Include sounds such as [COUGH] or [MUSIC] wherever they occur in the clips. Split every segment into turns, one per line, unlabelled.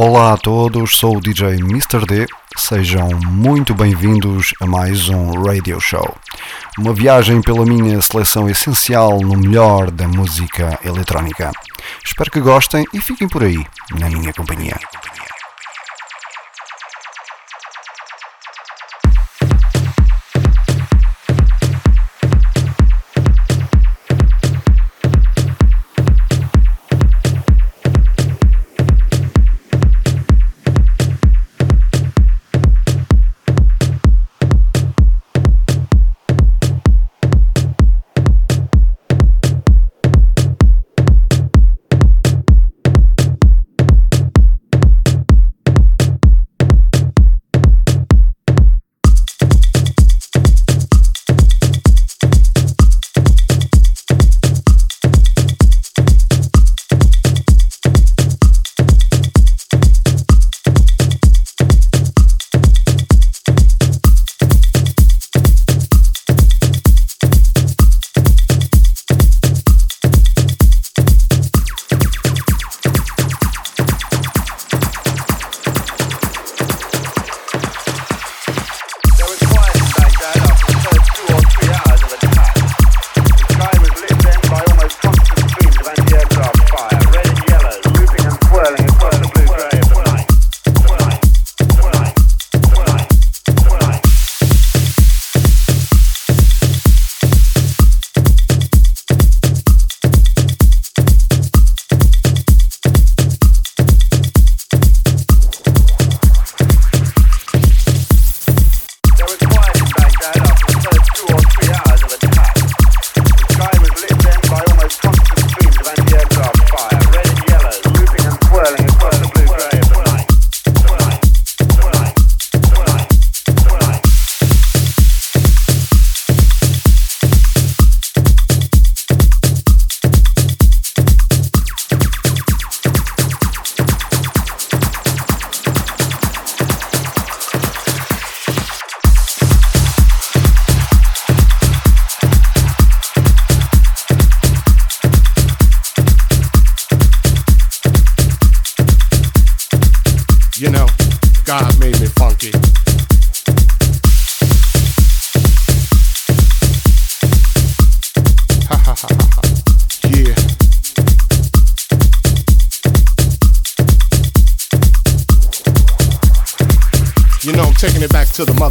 Olá a todos, sou o DJ Mr. D. Sejam muito bem-vindos a mais um Radio Show. Uma viagem pela minha seleção essencial no melhor da música eletrónica. Espero que gostem e fiquem por aí, na minha companhia.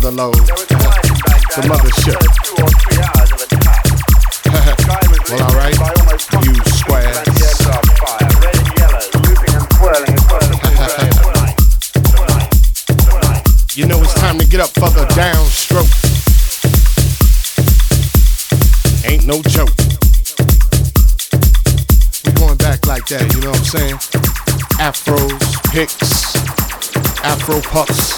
The load, the mothership. [LAUGHS] well, alright, you squares. [LAUGHS] you know it's time to get up for the downstroke. Ain't no joke. We going back like that, you know what I'm saying? Afros, picks, Afro puffs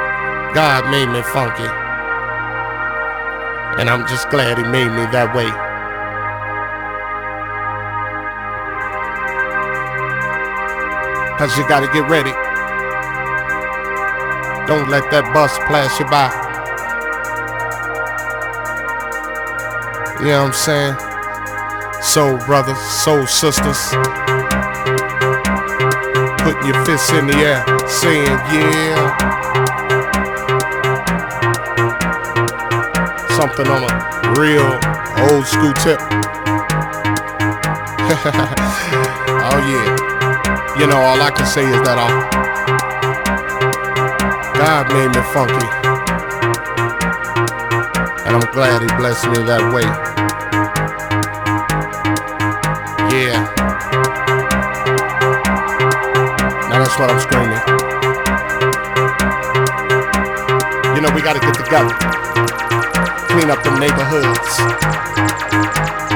God made me funky. And I'm just glad He made me that way. Cause you gotta get ready. Don't let that bus pass you by. You know what I'm saying? Soul brothers, soul sisters. putting your fists in the air, saying yeah. Something on a real old school tip. [LAUGHS] oh yeah. You know, all I can say is that I, God made me funky. And I'm glad he blessed me that way. Yeah. Now that's what I'm screaming. You know, we gotta get together. Clean up the neighborhoods.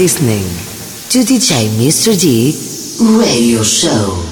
Listening to DJ Mr. D Radio Show.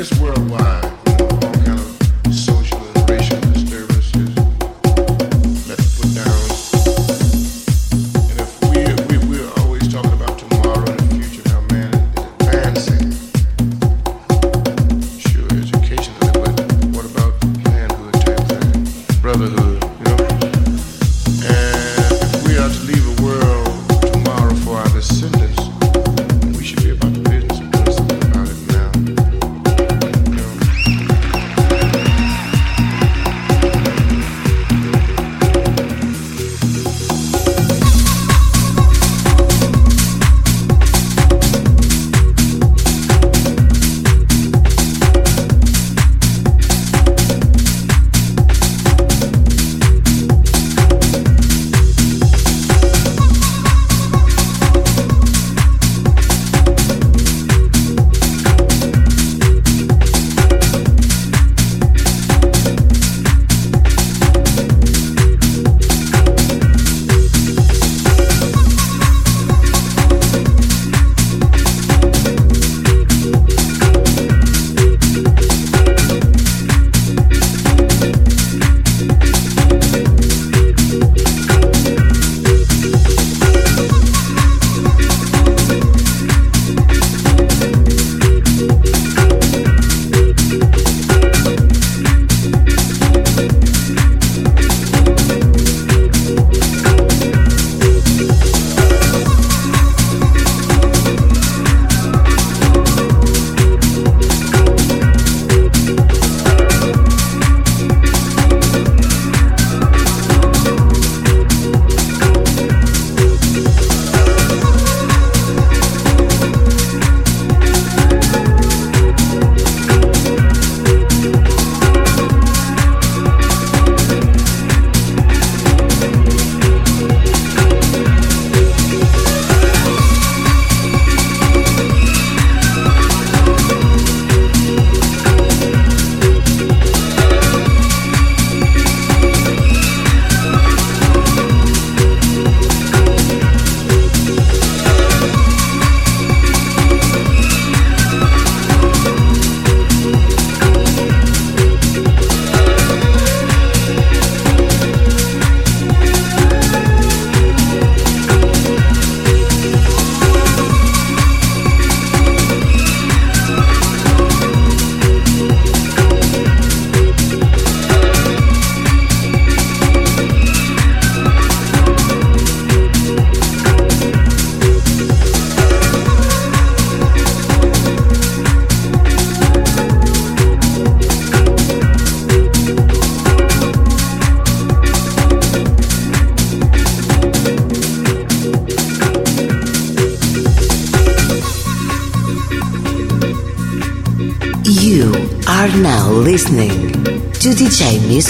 It's worldwide.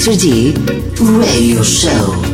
Mr. D Radio Show.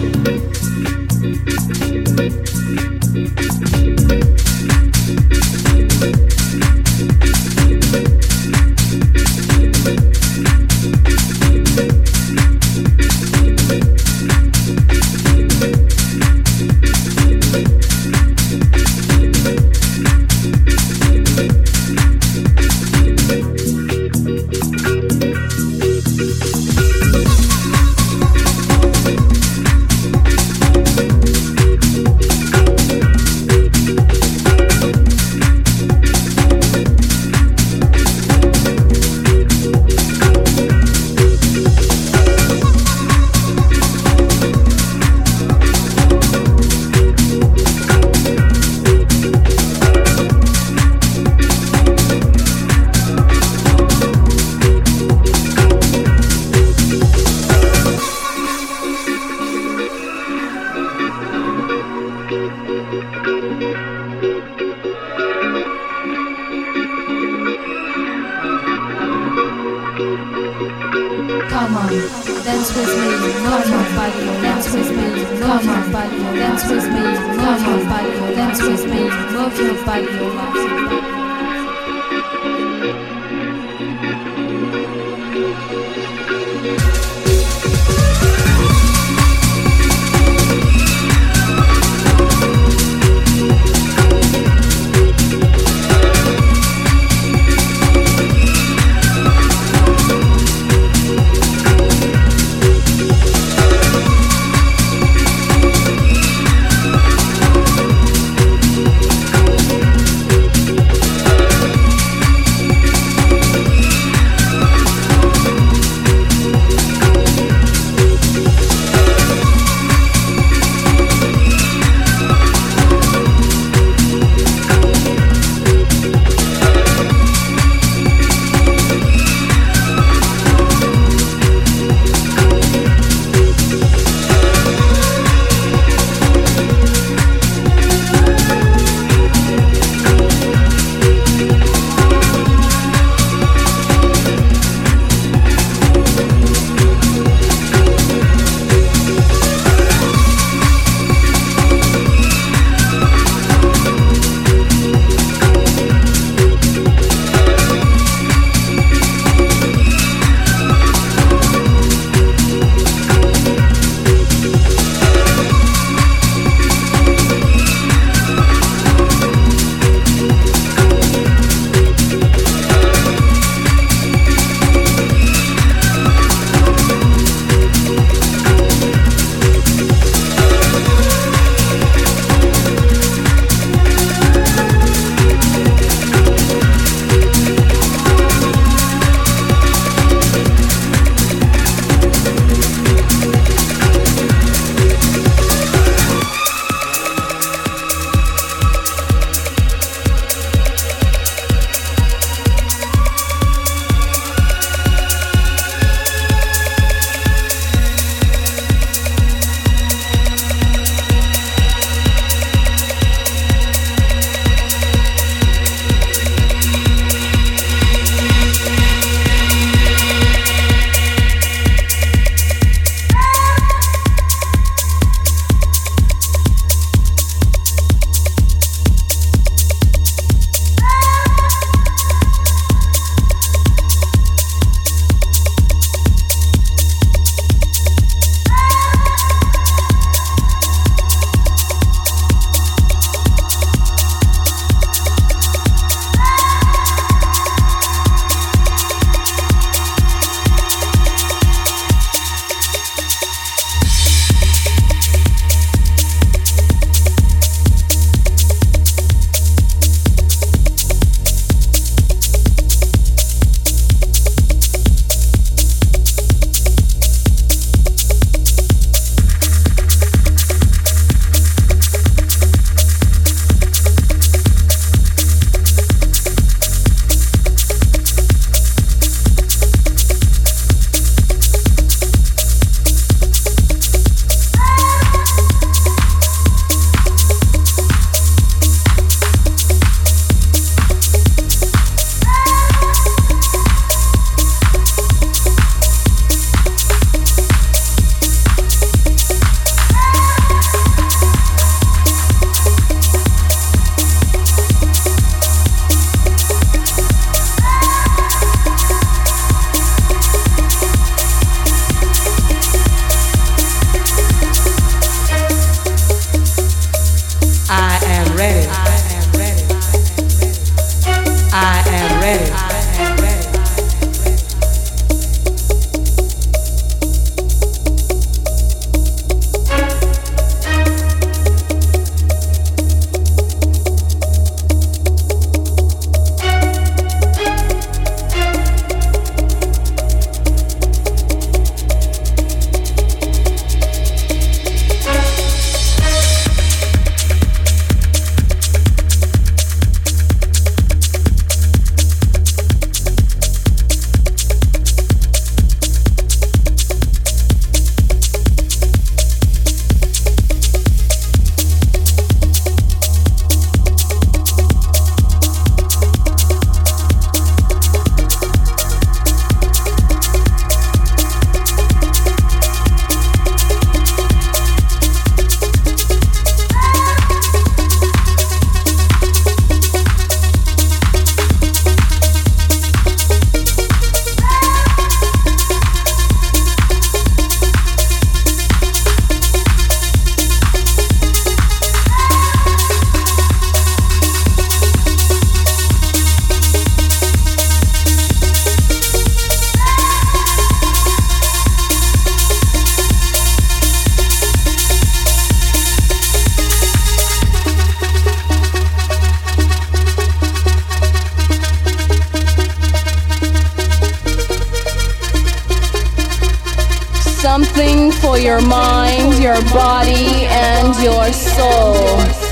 Your mind, your body, and your soul.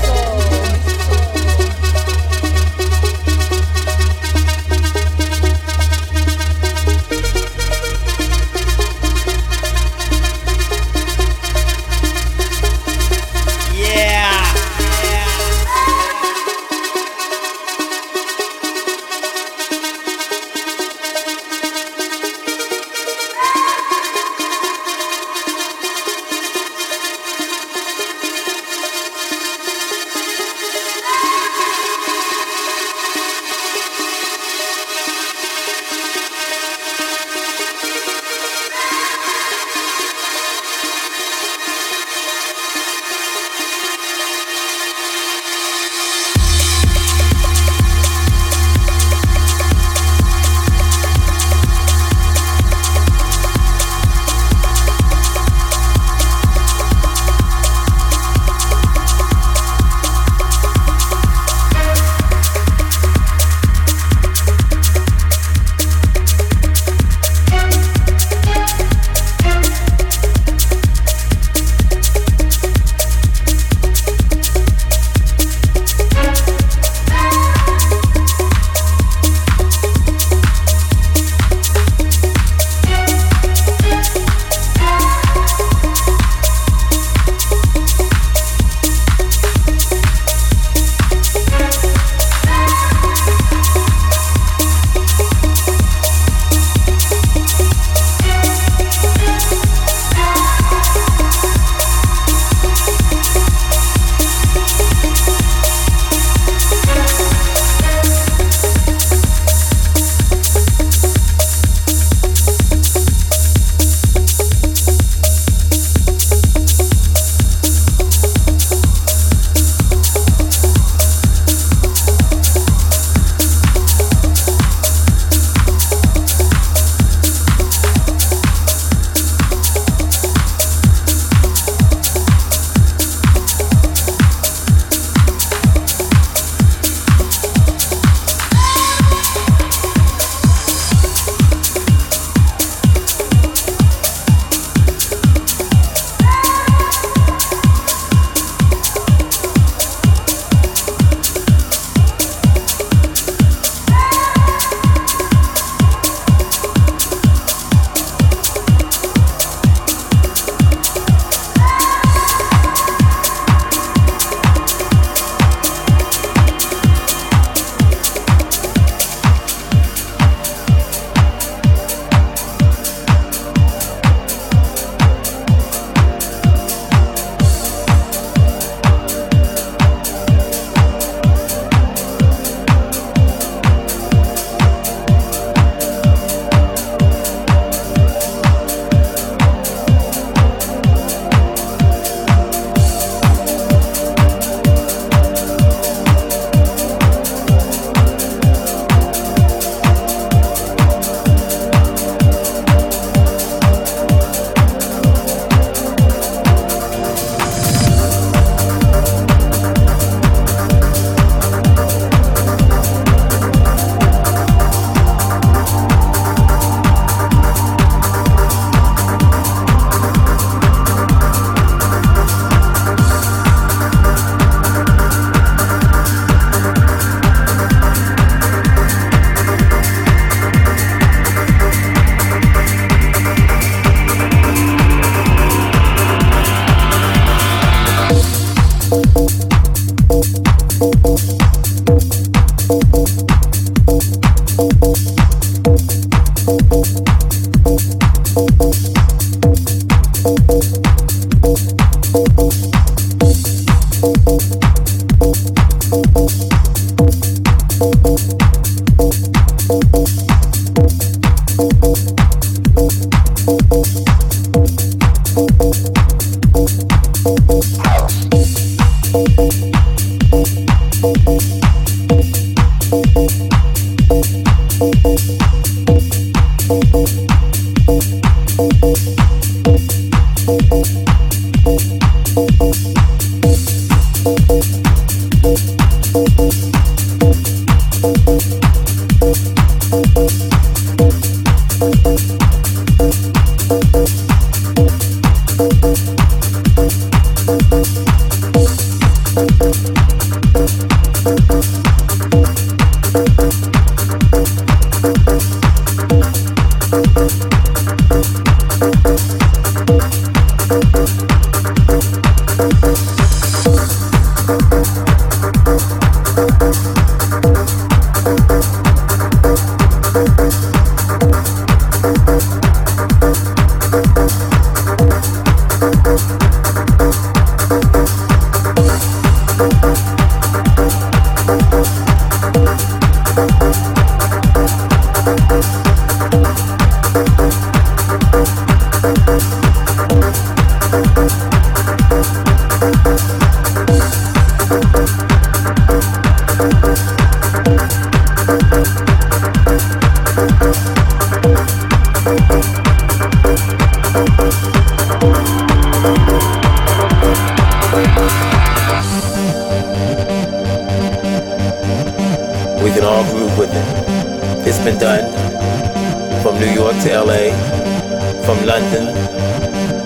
London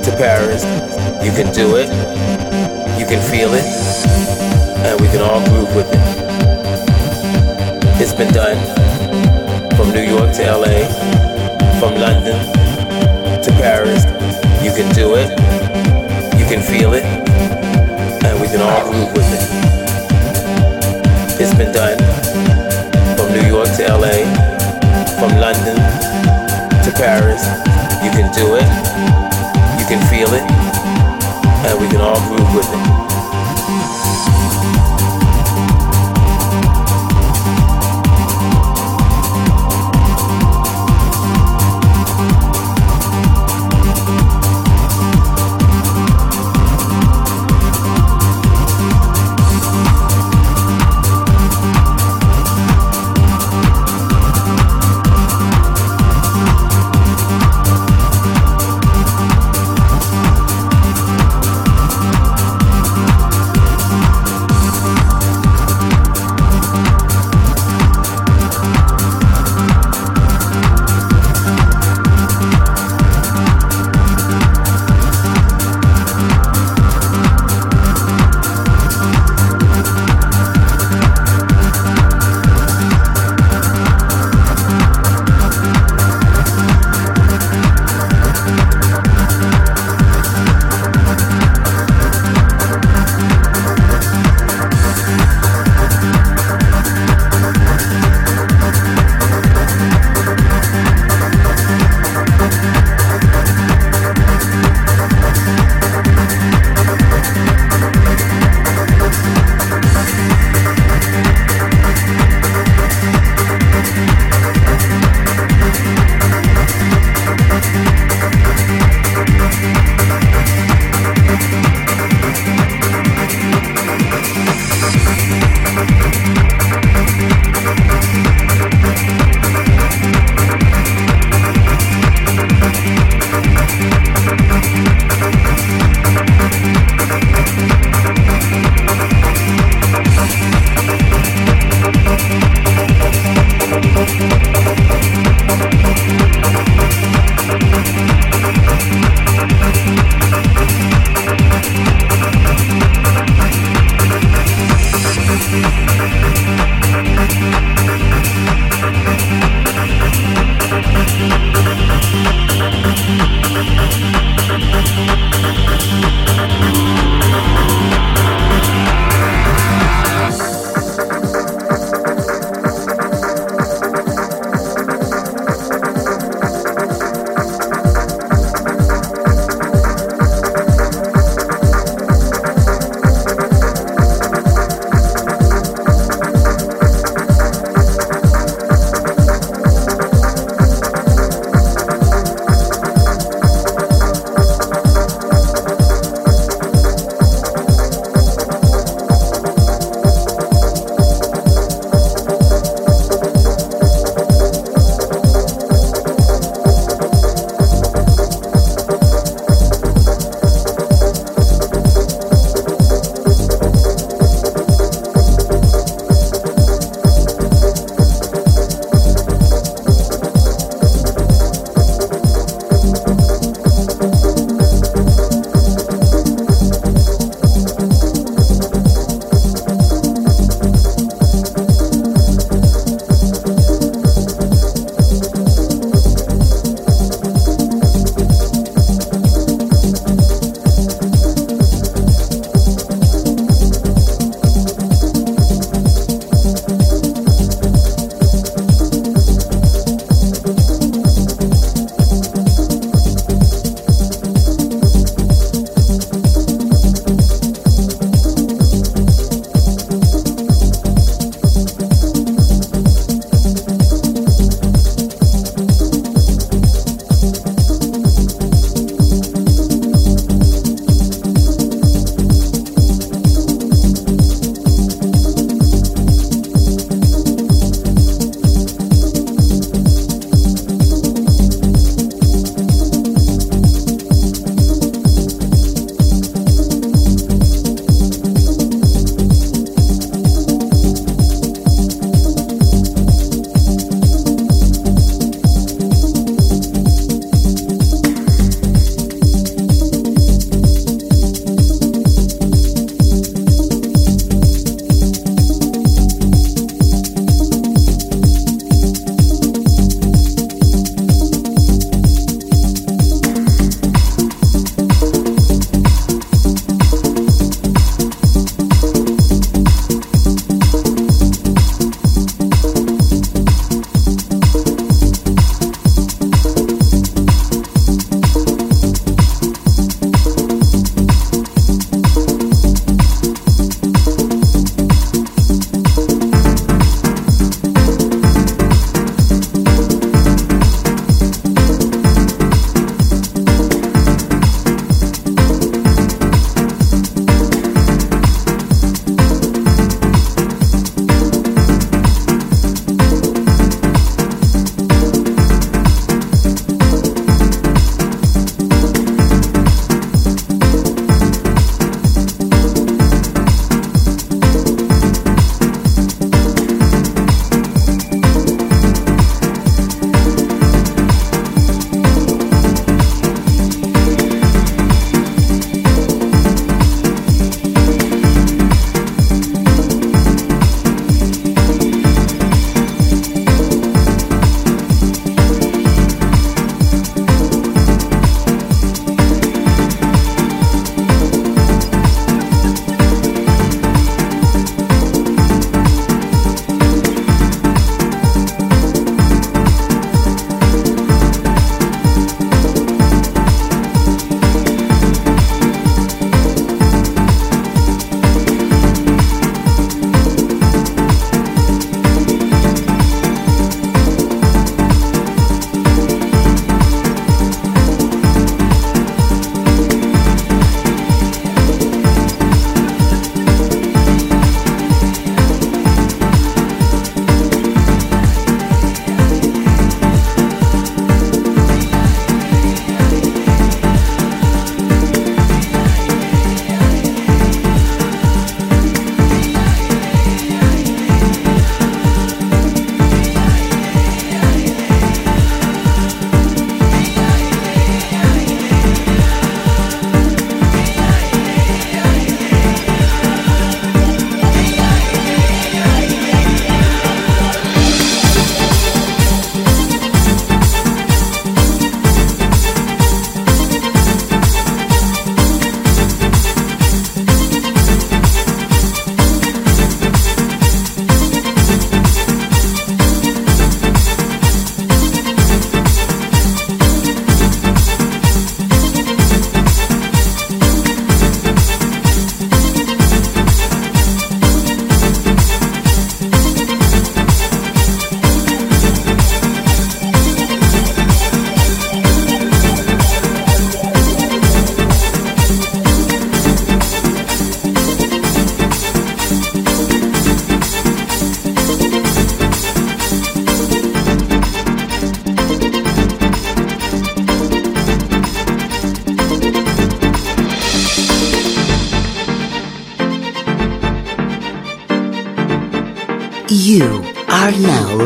to Paris. You can do it. You can feel it. And we can all groove
with it. It's been done from New York to LA,
from London to Paris. You can do it. You can feel it. And we can all groove with it. It's been done from New York to LA, from London to Paris
can do it, you can feel it, and we can
all groove with it.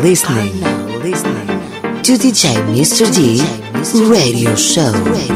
Listening, listening to DJ Mr. D Radio Show. Radio Show.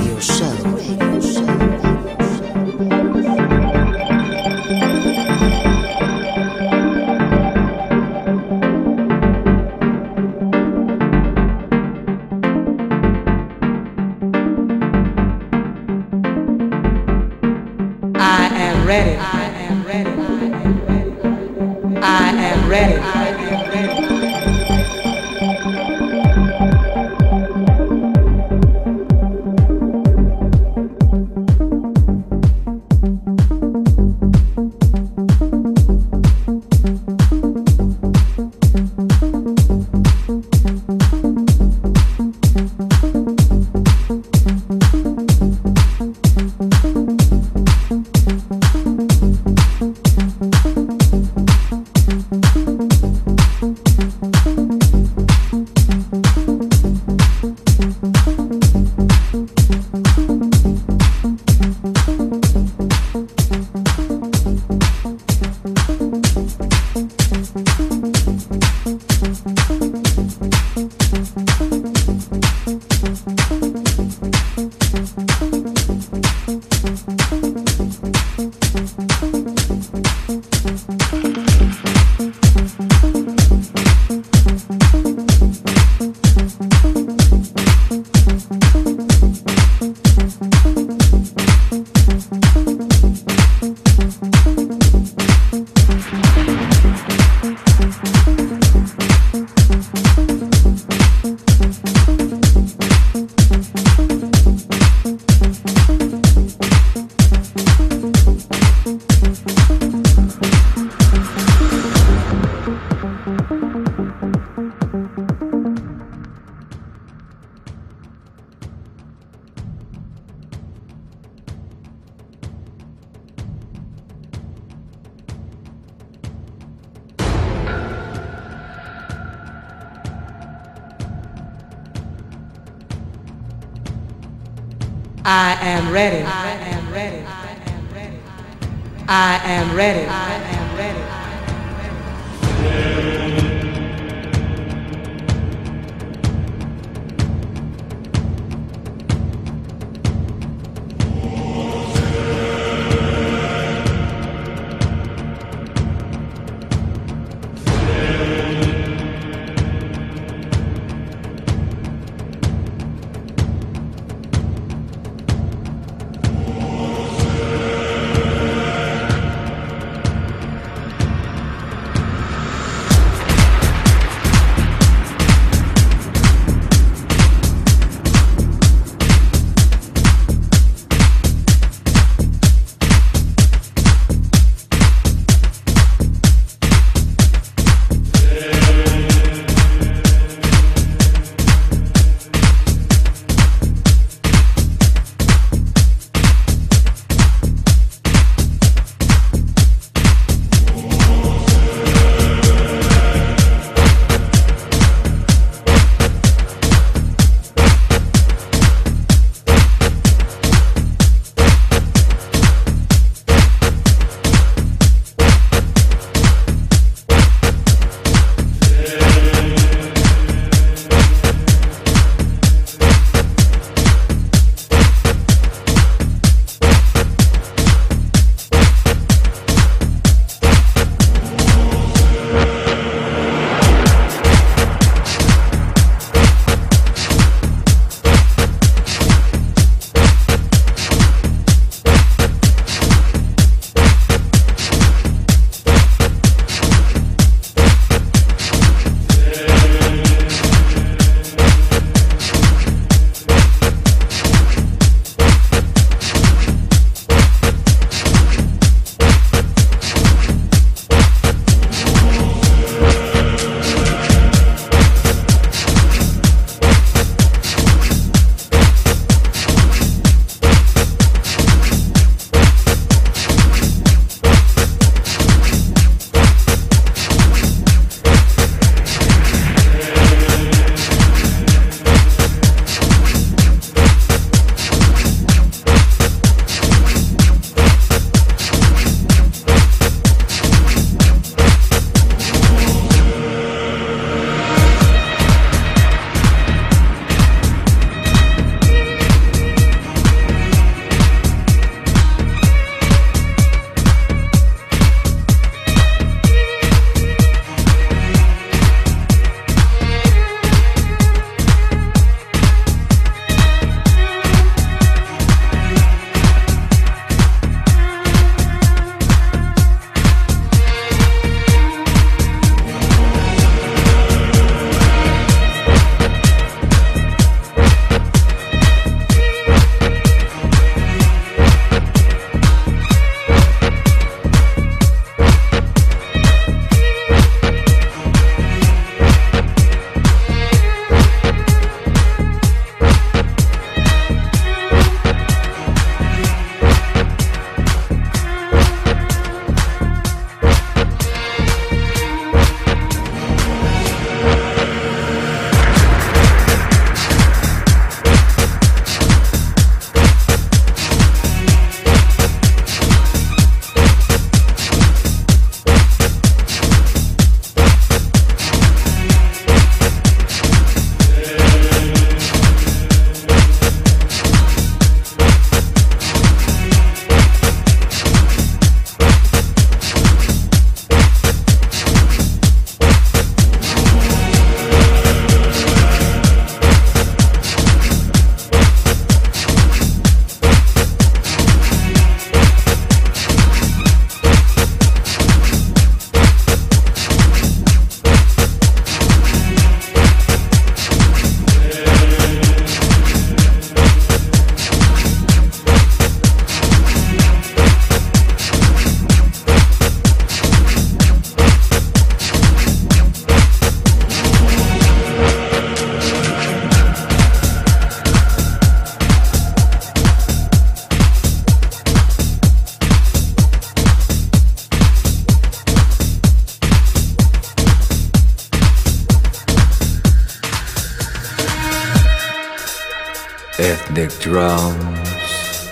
Drums,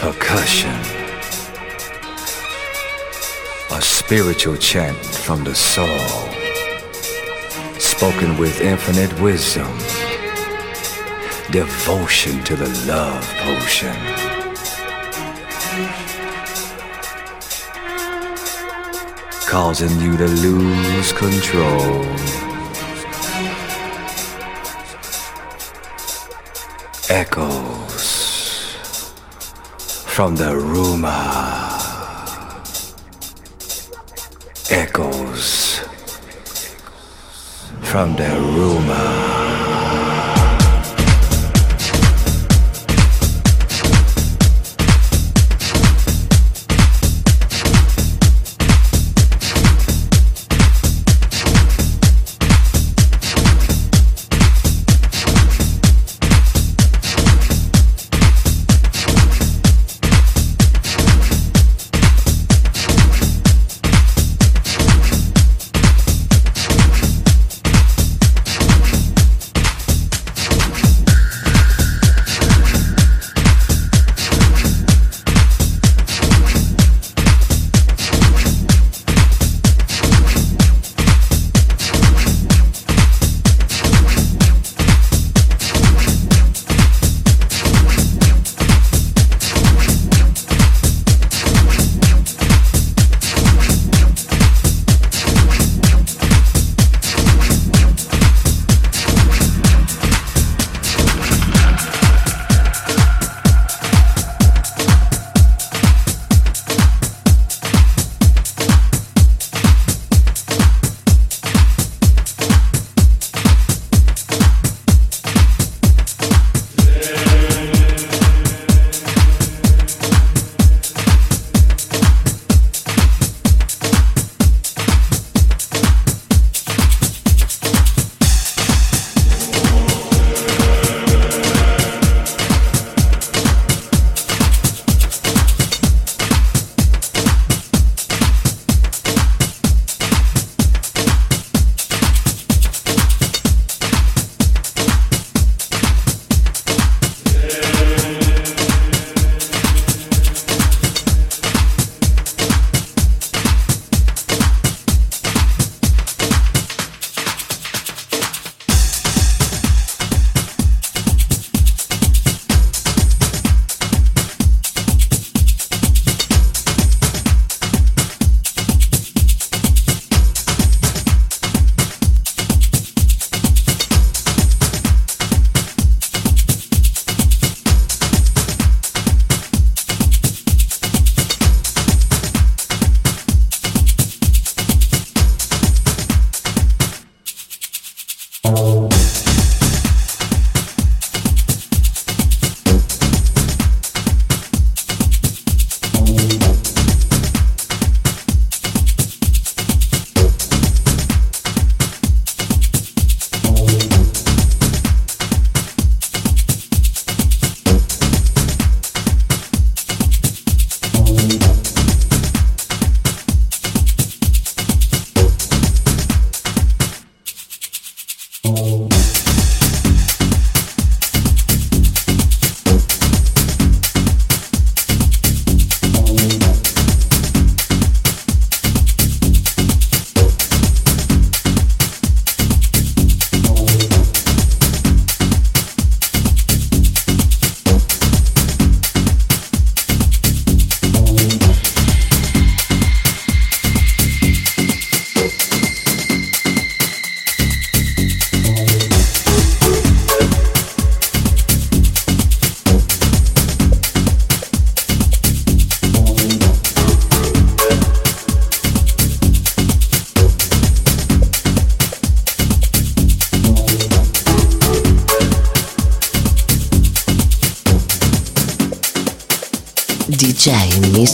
percussion, a spiritual chant from the soul, spoken with infinite wisdom, devotion to the love potion. Causing you to lose control. Echoes from the rumor. Echoes from the rumor.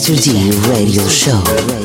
Show. Radio Show.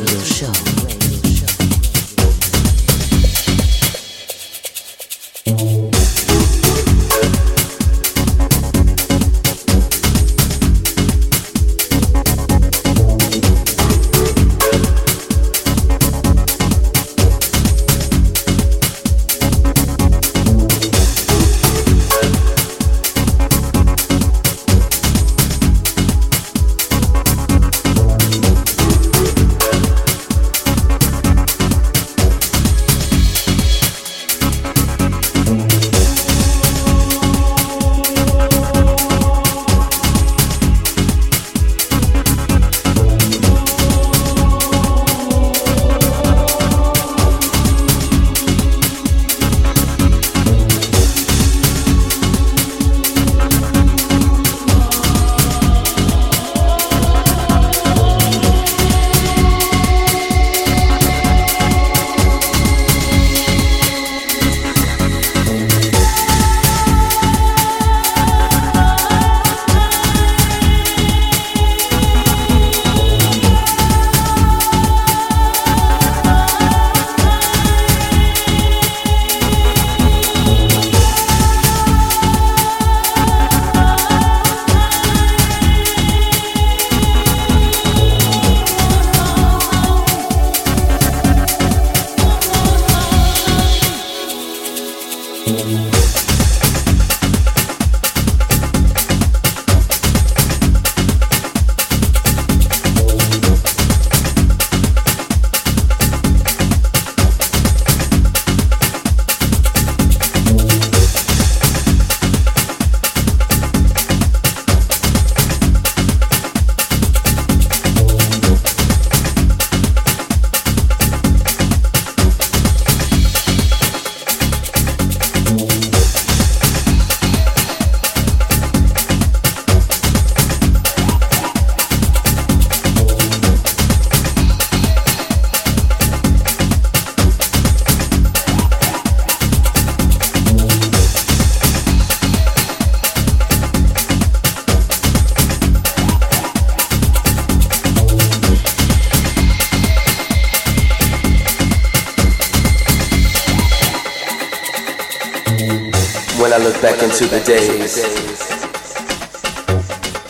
The days,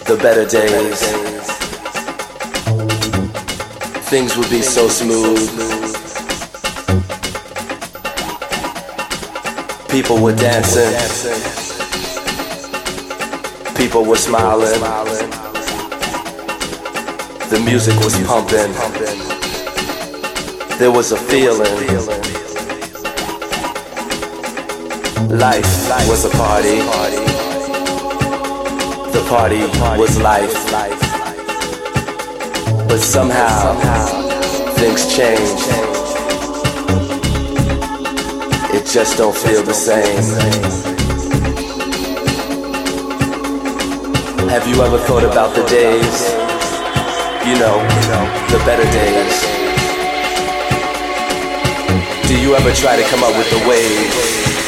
the better days, things would be so smooth. People were dancing, people were smiling, the music was pumping, there was a feeling. Life was a party. The party was life. But somehow things change. It just don't feel the same. Have you ever thought about the days? You know, the better days. Do you ever try to come up with the way?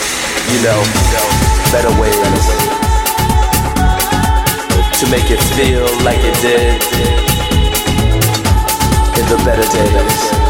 You know, better ways to make it feel like it did in the better days.